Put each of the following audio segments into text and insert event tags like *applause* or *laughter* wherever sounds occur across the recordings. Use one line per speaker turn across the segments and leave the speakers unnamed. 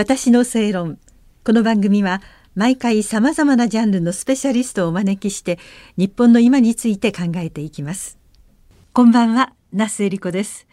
私の正論。この番組は毎回さまざまなジャンルのスペシャリストをお招きして日本の今について考えていきます。こんばんは那須恵理子です。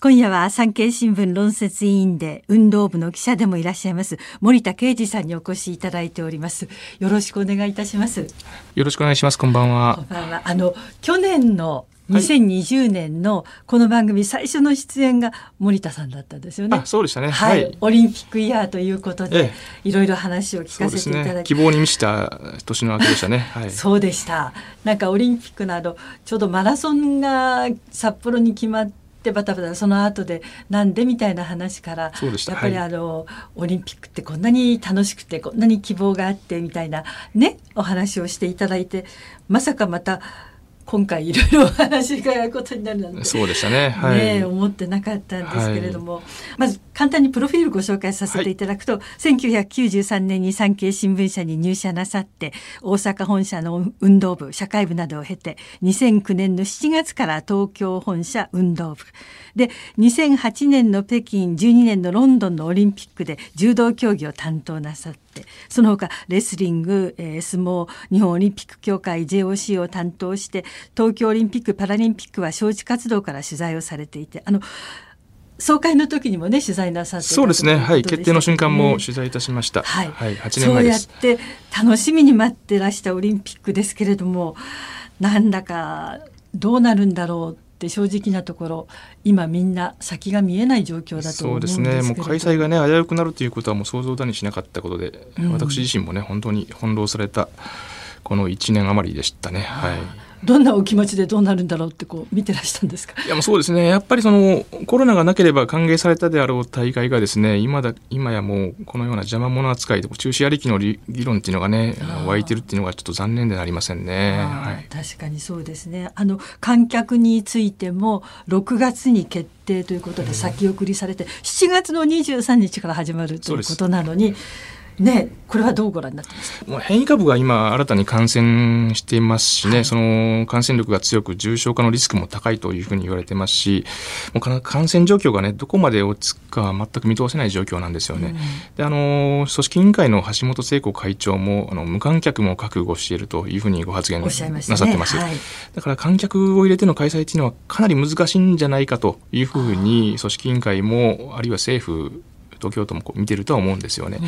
今夜は産経新聞論説委員で運動部の記者でもいらっしゃいます森田啓二さんにお越しいただいております。よろしくお願いいたします。
よろしくお願いします。こんばんは。
こんばんは。あの去年の2020年のこの番組最初の出演が森田さんだったんですよね。
あそうでしたね、
はい、はい、オリンピックイヤーということで、ええ、いろいろ話を聞かせていただき、ね、
希望に満ちた年の明けでしたね。
はい、*laughs* そうでした。なんかオリンピックなどちょうどマラソンが札幌に決まって。バタバタその後でなんでみたいな話からやっぱりあの、はい、オリンピックってこんなに楽しくてこんなに希望があってみたいなねお話をしていただいてまさかまた今回いろいろお話伺うことになるなんて
そうでしたね,、は
い、ね思ってなかったんですけれども、はい、まず簡単にプロフィールご紹介させてい。ただくと、はい、1993年に産経新聞社に入社なさって大阪本社の運動部社会部などを経て2009年の7月から東京本社運動部。で2008年の北京12年のロンドンのオリンピックで柔道競技を担当なさってその他レスリング、えー、相撲日本オリンピック協会 JOC を担当して東京オリンピック・パラリンピックは招致活動から取材をされていてあの総会の時にもね取材なさって
そうですね。はい。決定の瞬間も取材いたしました、はい、はい、8
年前そうやって楽しみに待ってらしたオリンピックですけれどもなんだかどうなるんだろうって正直なところ今みんな先が見えない状況だとそうですね。
もう開催がね危うくなるということはもう想像だにしなかったことで、うん、私自身もね本当に翻弄されたこの1年余りでしたね。はい
どんなお気持ちでどうなるんだろうってこう見てらしたんですか？
いやもうそうですね。やっぱりそのコロナがなければ歓迎されたであろう大会がですね今だ今やもうこのような邪魔者扱いで中止ありきの議論っていうのがね湧いてるっていうのがちょっと残念でなりませんね、
はい、確かにそうですね。あの観客についても6月に決定ということで先送りされて、うん、7月の23日から始まるということなのに。ね、これはどうご覧になってます
か？変異株が今新たに感染していますしね、はい、その感染力が強く重症化のリスクも高いというふうに言われてますしもう感染状況がねどこまで落ち着くかは全く見通せない状況なんですよね。うん、であの組織委員会の橋本聖子会長もあの無観客も覚悟しているというふうにご発言なさってます、ね。はい、だから観客を入れての開催というのはかなり難しいんじゃないかというふうに組織委員会もあるいは政府東京都もこう見てるとは思うんですよね。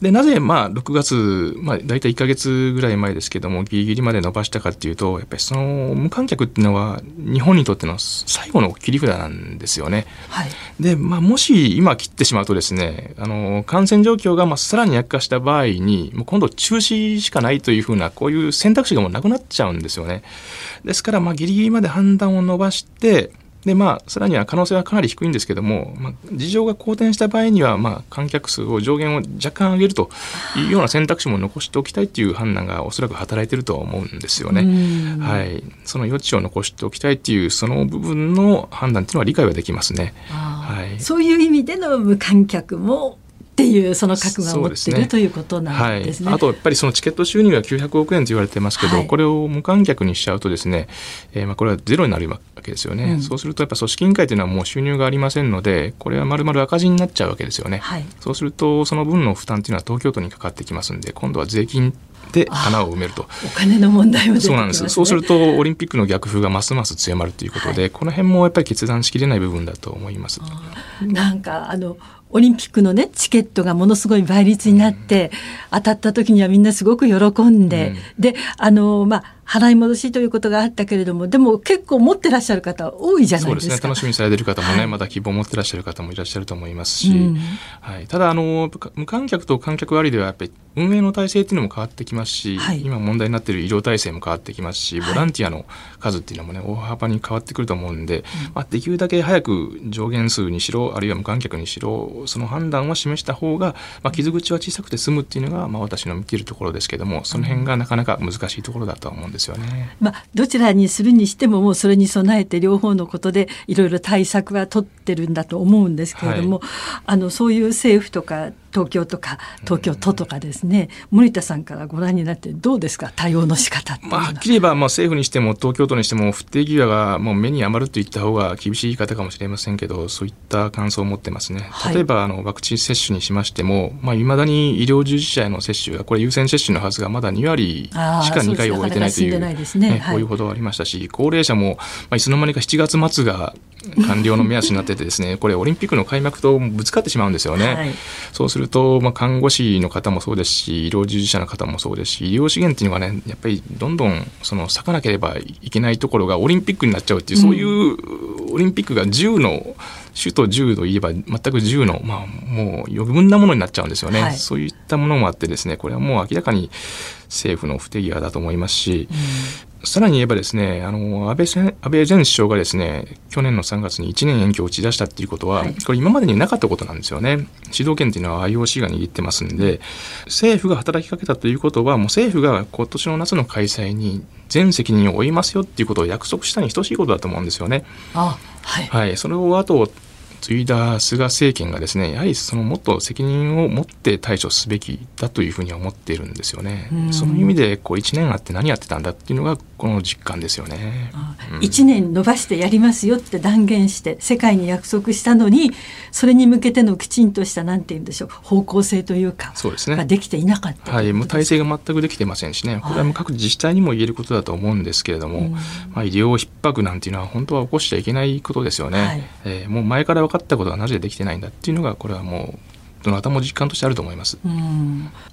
でなぜまあ6月、まあ、大体1か月ぐらい前ですけどもギリギリまで伸ばしたかっていうとやっぱりその無観客っていうのは日本にとっての最後の切り札なんですよね。はい、で、まあ、もし今切ってしまうとですねあの感染状況がまあさらに悪化した場合にもう今度中止しかないというふうなこういう選択肢がもうなくなっちゃうんですよね。ですからまあギリギリまで判断を伸ばしてでまあ、さらには可能性はかなり低いんですけども、まあ、事情が好転した場合には、まあ、観客数を上限を若干上げるというような選択肢も残しておきたいという判断がおそらく働いていると思うんですよね。はい、その余地を残しておきたいというその部分の判断というのは理解はできますね。
はい、そういう意味での無観客もっていうその覚悟を持ってる、ね、ということなんですね、
はい、あとやっぱりそのチケット収入は900億円と言われてますけど、はい、これを無観客にしちゃうとですね、えー、まあこれはゼロになるわけですよね、うん、そうするとやっぱ組織委員会というのはもう収入がありませんのでこれはまるまる赤字になっちゃうわけですよね、はい、そうするとその分の負担というのは東京都にかかってきますんで今度は税金で穴を埋めると。
お金の問題
も、ね、そうなんですそうするとオリンピックの逆風がますます強まるということで、はい、この辺もやっぱり決断しきれない部分だと思います。
なんかあのオリンピックのねチケットがものすごい倍率になって、当たった時にはみんなすごく喜んで、うん、であのまあ払い戻しということがあったけれどもでも結構持ってらっしゃる方多いじゃないですか。そうです
ね。楽しみにされてる方もね、はい、まだ希望を持ってらっしゃる方もいらっしゃると思いますし、うん、はい、ただあの無観客と観客ありではやっぱり運営の体制っていうのも変わってきますし、はい、今問題になっている医療体制も変わってきますしボランティアの数っていうのもね大幅に変わってくると思うんで、うん、まあ、できるだけ早く上限数にしろあるいは無観客にしろその判断は示した方が、まあ、傷口は小さくて済むっていうのが、まあ、私の見ているところですけどもその辺がなかなか難しいところだと思うんですよね。
まあ、どちらにするにしてももうそれに備えて両方のことでいろいろ対策は取ってるんだと思うんですけれども、はい、あのそういう政府とか東京とか東京都とかですね、うん、森田さんからご覧になってどうですか？対応の仕方
まあ、はっきり言えば、まあ、政府にしても東京都にしても不定期がもう目に余るといった方が厳しい言い方かもしれませんけどそういった感想を持ってますね。例えば、はい、あのワクチン接種にしましても、まあ、未だに医療従事者への接種がこれ優先接種のはずがまだ2割しか2回を終えてないという、ね。ね、こういうことがありましたし、高齢者も、まあ、いつの間にか7月末が完了の目安になっててですねこれオリンピックの開幕とぶつかってしまうんですよね。はい、そうすると、まあ、看護師の方もそうですし医療従事者の方もそうですし医療資源っていうのがねやっぱりどんどんその割かなければいけないところがオリンピックになっちゃうっていう、そういうオリンピックが10の首都10といえば全く10の、まあ、もう余分なものになっちゃうんですよね、はい、そういったものもあってですねこれはもう明らかに政府の不手際だと思いますし、さらに言えばですね、あの安倍安倍前首相がですね、去年の3月に1年延期を打ち出したっていうことは、はい、これ今までになかったことなんですよね。主導権っていうのは IOC が握ってますんで、政府が働きかけたということは、もう政府が今年の夏の開催に全責任を負いますよっていうことを約束したに等しいことだと思うんですよね。
あはい、
はい、それを後継いだ菅政権がですねやはりそのもっと責任を持って対処すべきだというふうに思っているんですよね。その意味でこう1年あって何やってたんだっていうのがこの実感ですよね。
うん、1年延ばしてやりますよって断言して世界に約束したのにそれに向けてのきちんとしたなんて言うんでしょう方向性というか
そうですね。
ができていなかった
はい、もう体制が全くできてませんしね。これはもう各自治体にも言えることだと思うんですけれども、はい、まあ、医療逼迫なんていうのは本当は起こしちゃいけないことですよね。はい、えー、もう前から分かったことがなぜできてないんだっていうのがこれはもうどなたも実感としてあると思います。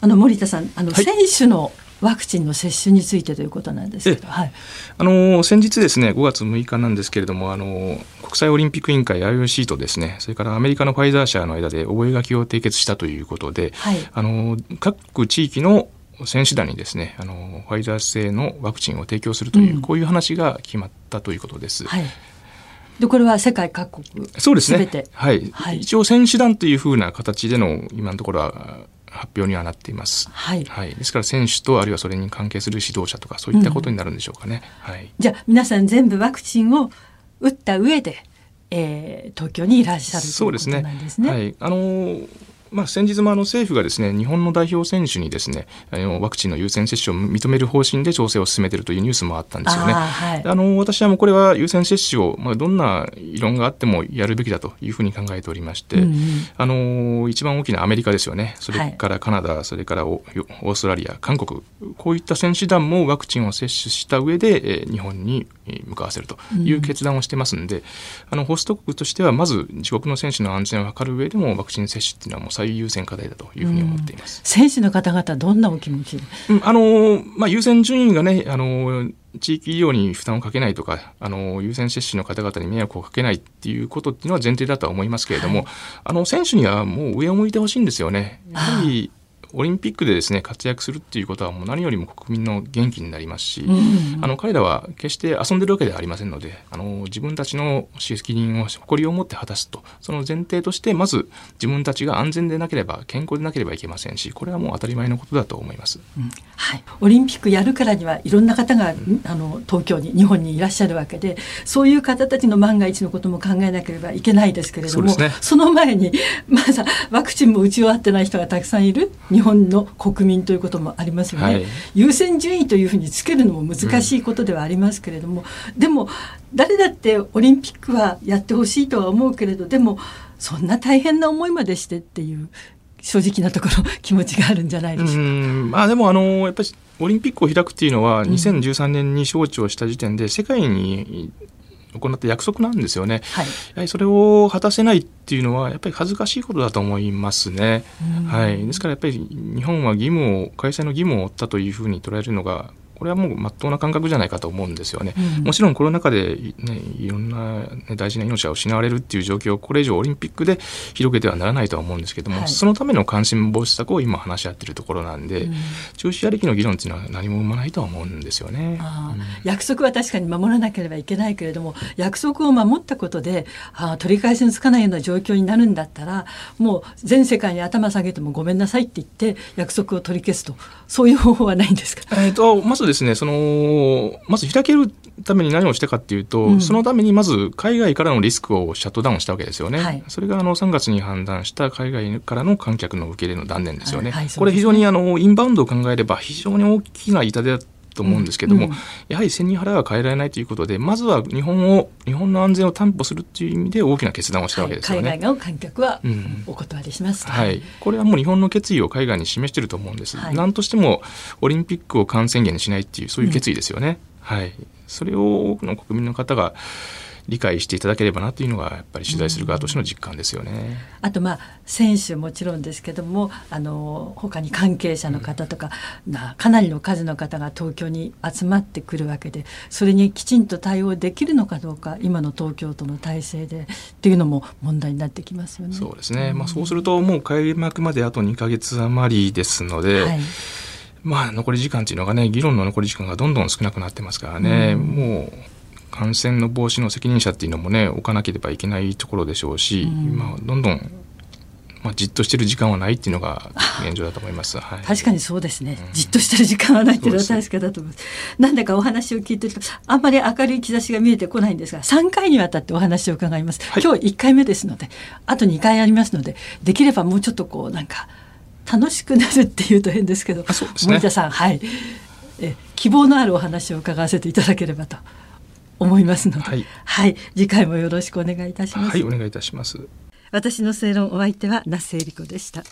あの森田さん、あの、はい、選手のワクチンの接種についてということなんですけど、はい、
あの先日ですね5月6日なんですけれどもあの国際オリンピック委員会 IOC とですねそれからアメリカのファイザー社の間で覚書を締結したということで、はい、あの各地域の選手団にですねあのファイザー製のワクチンを提供するという、うん、こういう話が決まったということです。はい
でこれは世界各国
そうですね。はい、はい、一応選手団というふうな形での今のところは発表にはなっています、はい、はい、ですから選手とあるいはそれに関係する指導者とかそういったことになるんでしょうかね、
うん、はい、じゃあ皆さん全部ワクチンを打った上で、えー、東京にいらっしゃるということなんですね。
はい、あのーまあ、先日もあの政府がですね日本の代表選手にですねあのワクチンの優先接種を認める方針で調整を進めているというニュースもあったんですよね。あはい、あの私はもうこれは優先接種を、まあ、どんな異論があってもやるべきだというふうに考えておりまして、うんうん、あの一番大きなアメリカですよね。それからカナダ、はい、それからオーストラリア韓国。こういった選手団もワクチンを接種した上で、えー、日本に向かわせるという決断をしてますんで、うん、あのホスト国としてはまず自国の選手の安全を図る上でもワクチン接種っていうのはもう最優先課題だというふうに思っています。
選手の方々どんなお気持ち、
うん、あのまあ優先順位がねあの地域医療に負担をかけないとかあの優先接種の方々に迷惑をかけないっていうことっていうのは前提だとは思いますけれども、はい、あの選手にはもう上を向いてほしいんですよね。やはりオリンピックでですね活躍するっていうことはもう何よりも国民の元気になりますし、あの彼らは決して遊んでるわけではありませんのであの自分たちの責任を誇りを持って果たすと。その前提としてまず自分たちが安全でなければ健康でなければいけませんしこれはもう当たり前のことだと思います、
うん、はい、オリンピックやるからにはいろんな方が、うん、あの東京に日本にいらっしゃるわけでそういう方たちの万が一のことも考えなければいけないですけれどもそ、ね,、の前にまだワクチンも打ち終わってない人がたくさんいる日本の国民ということもありますよね、はい、優先順位というふうにつけるのも難しいことではありますけれども、うん、でも誰だってオリンピックはやってほしいとは思うけれどでもそんな大変な思いまでしてっていう正直なところ気持ちがあるんじゃないでしょうか。う
まあ、でもあのやっぱりオリンピックを開くっていうのは2013年に招致をした時点で世界に行った約束なんですよね、はい、やはりそれを果たせないっていうのはやっぱり恥ずかしいことだと思いますね、はい、ですからやっぱり日本は義務を開催の義務を負ったというふうに捉えるのがこれはもう真っ当な感覚じゃないかと思うんですよね。うん、もちろんコロナ禍で、ね、いろんな、ね、大事な命が失われるっていう状況をこれ以上オリンピックで広げてはならないとは思うんですけども、はい、そのための感染防止策を今話し合っているところなんで、うん、中止ありきの議論っていうのは何も生まないとは思うんですよね。
うん、約束は確かに守らなければいけないけれども約束を守ったことであ取り返しのつかないような状況になるんだったらもう全世界に頭下げてもごめんなさいって言って約束を取り消すと。そういう方法はないんですか、
えーと、まずですね、その、まず開けるために何をしたかっていうと、うん、そのためにまず海外からのリスクをシャットダウンしたわけですよね。はい、それがあの3月に判断した海外からの観客の受け入れの断念ですよね。はいはい、これ非常にあの、インバウンドを考えれば非常に大きな痛手だと思うんですけども、うんうん、やはり背に腹は変えられないということで、まずは日本を、日本の安全を担保するっていう意味で大きな決断をしたわけですよね。
はい、海外の観客はお断りします、
うん、はい。これはもう日本の決意を海外に示していると思うんです。はい、何としてもオリンピックを感染源にしないっていう、そういう決意ですよね。うん、はい。それを多くの国民の方が理解していただければなというのがやっぱり取材する側としての実感ですよね。
あとまあ選手もちろんですけどもあの他に関係者の方とか、うん、かなりの数の方が東京に集まってくるわけでそれにきちんと対応できるのかどうか今の東京都の体制でっていうのも問題になってきますよね。
そうですね、まあ、そうするともう開幕まであと2か月余りですので。はいまあ、残り時間っていうのがね、議論の残り時間がどんどん少なくなってますからね、うん、もう感染の防止の責任者っていうのもね、置かなければいけないところでしょうし、うん、まあ、どんどん、まあ、じっとしてる時間はないっていうのが *laughs* 現状だと思います。はい、
確かにそうですね、うん、じっとしてる時間はないっていうのは確かだと思います。なんだかお話を聞いてると、あんまり明るい兆しが見えてこないんですが、3回にわたってお話を伺います。はい、今日1回目ですので、あと2回ありますので、できればもうちょっとこう、なんか、楽しくなるっていうと変ですけど、
ね、
森田さん、はい、え希望のあるお話を伺わせていただければと思いますので、はい、はい、次回もよろしくお願いいたします。
はい、お願いいたします。
私の正論お相手は那須恵理子でした。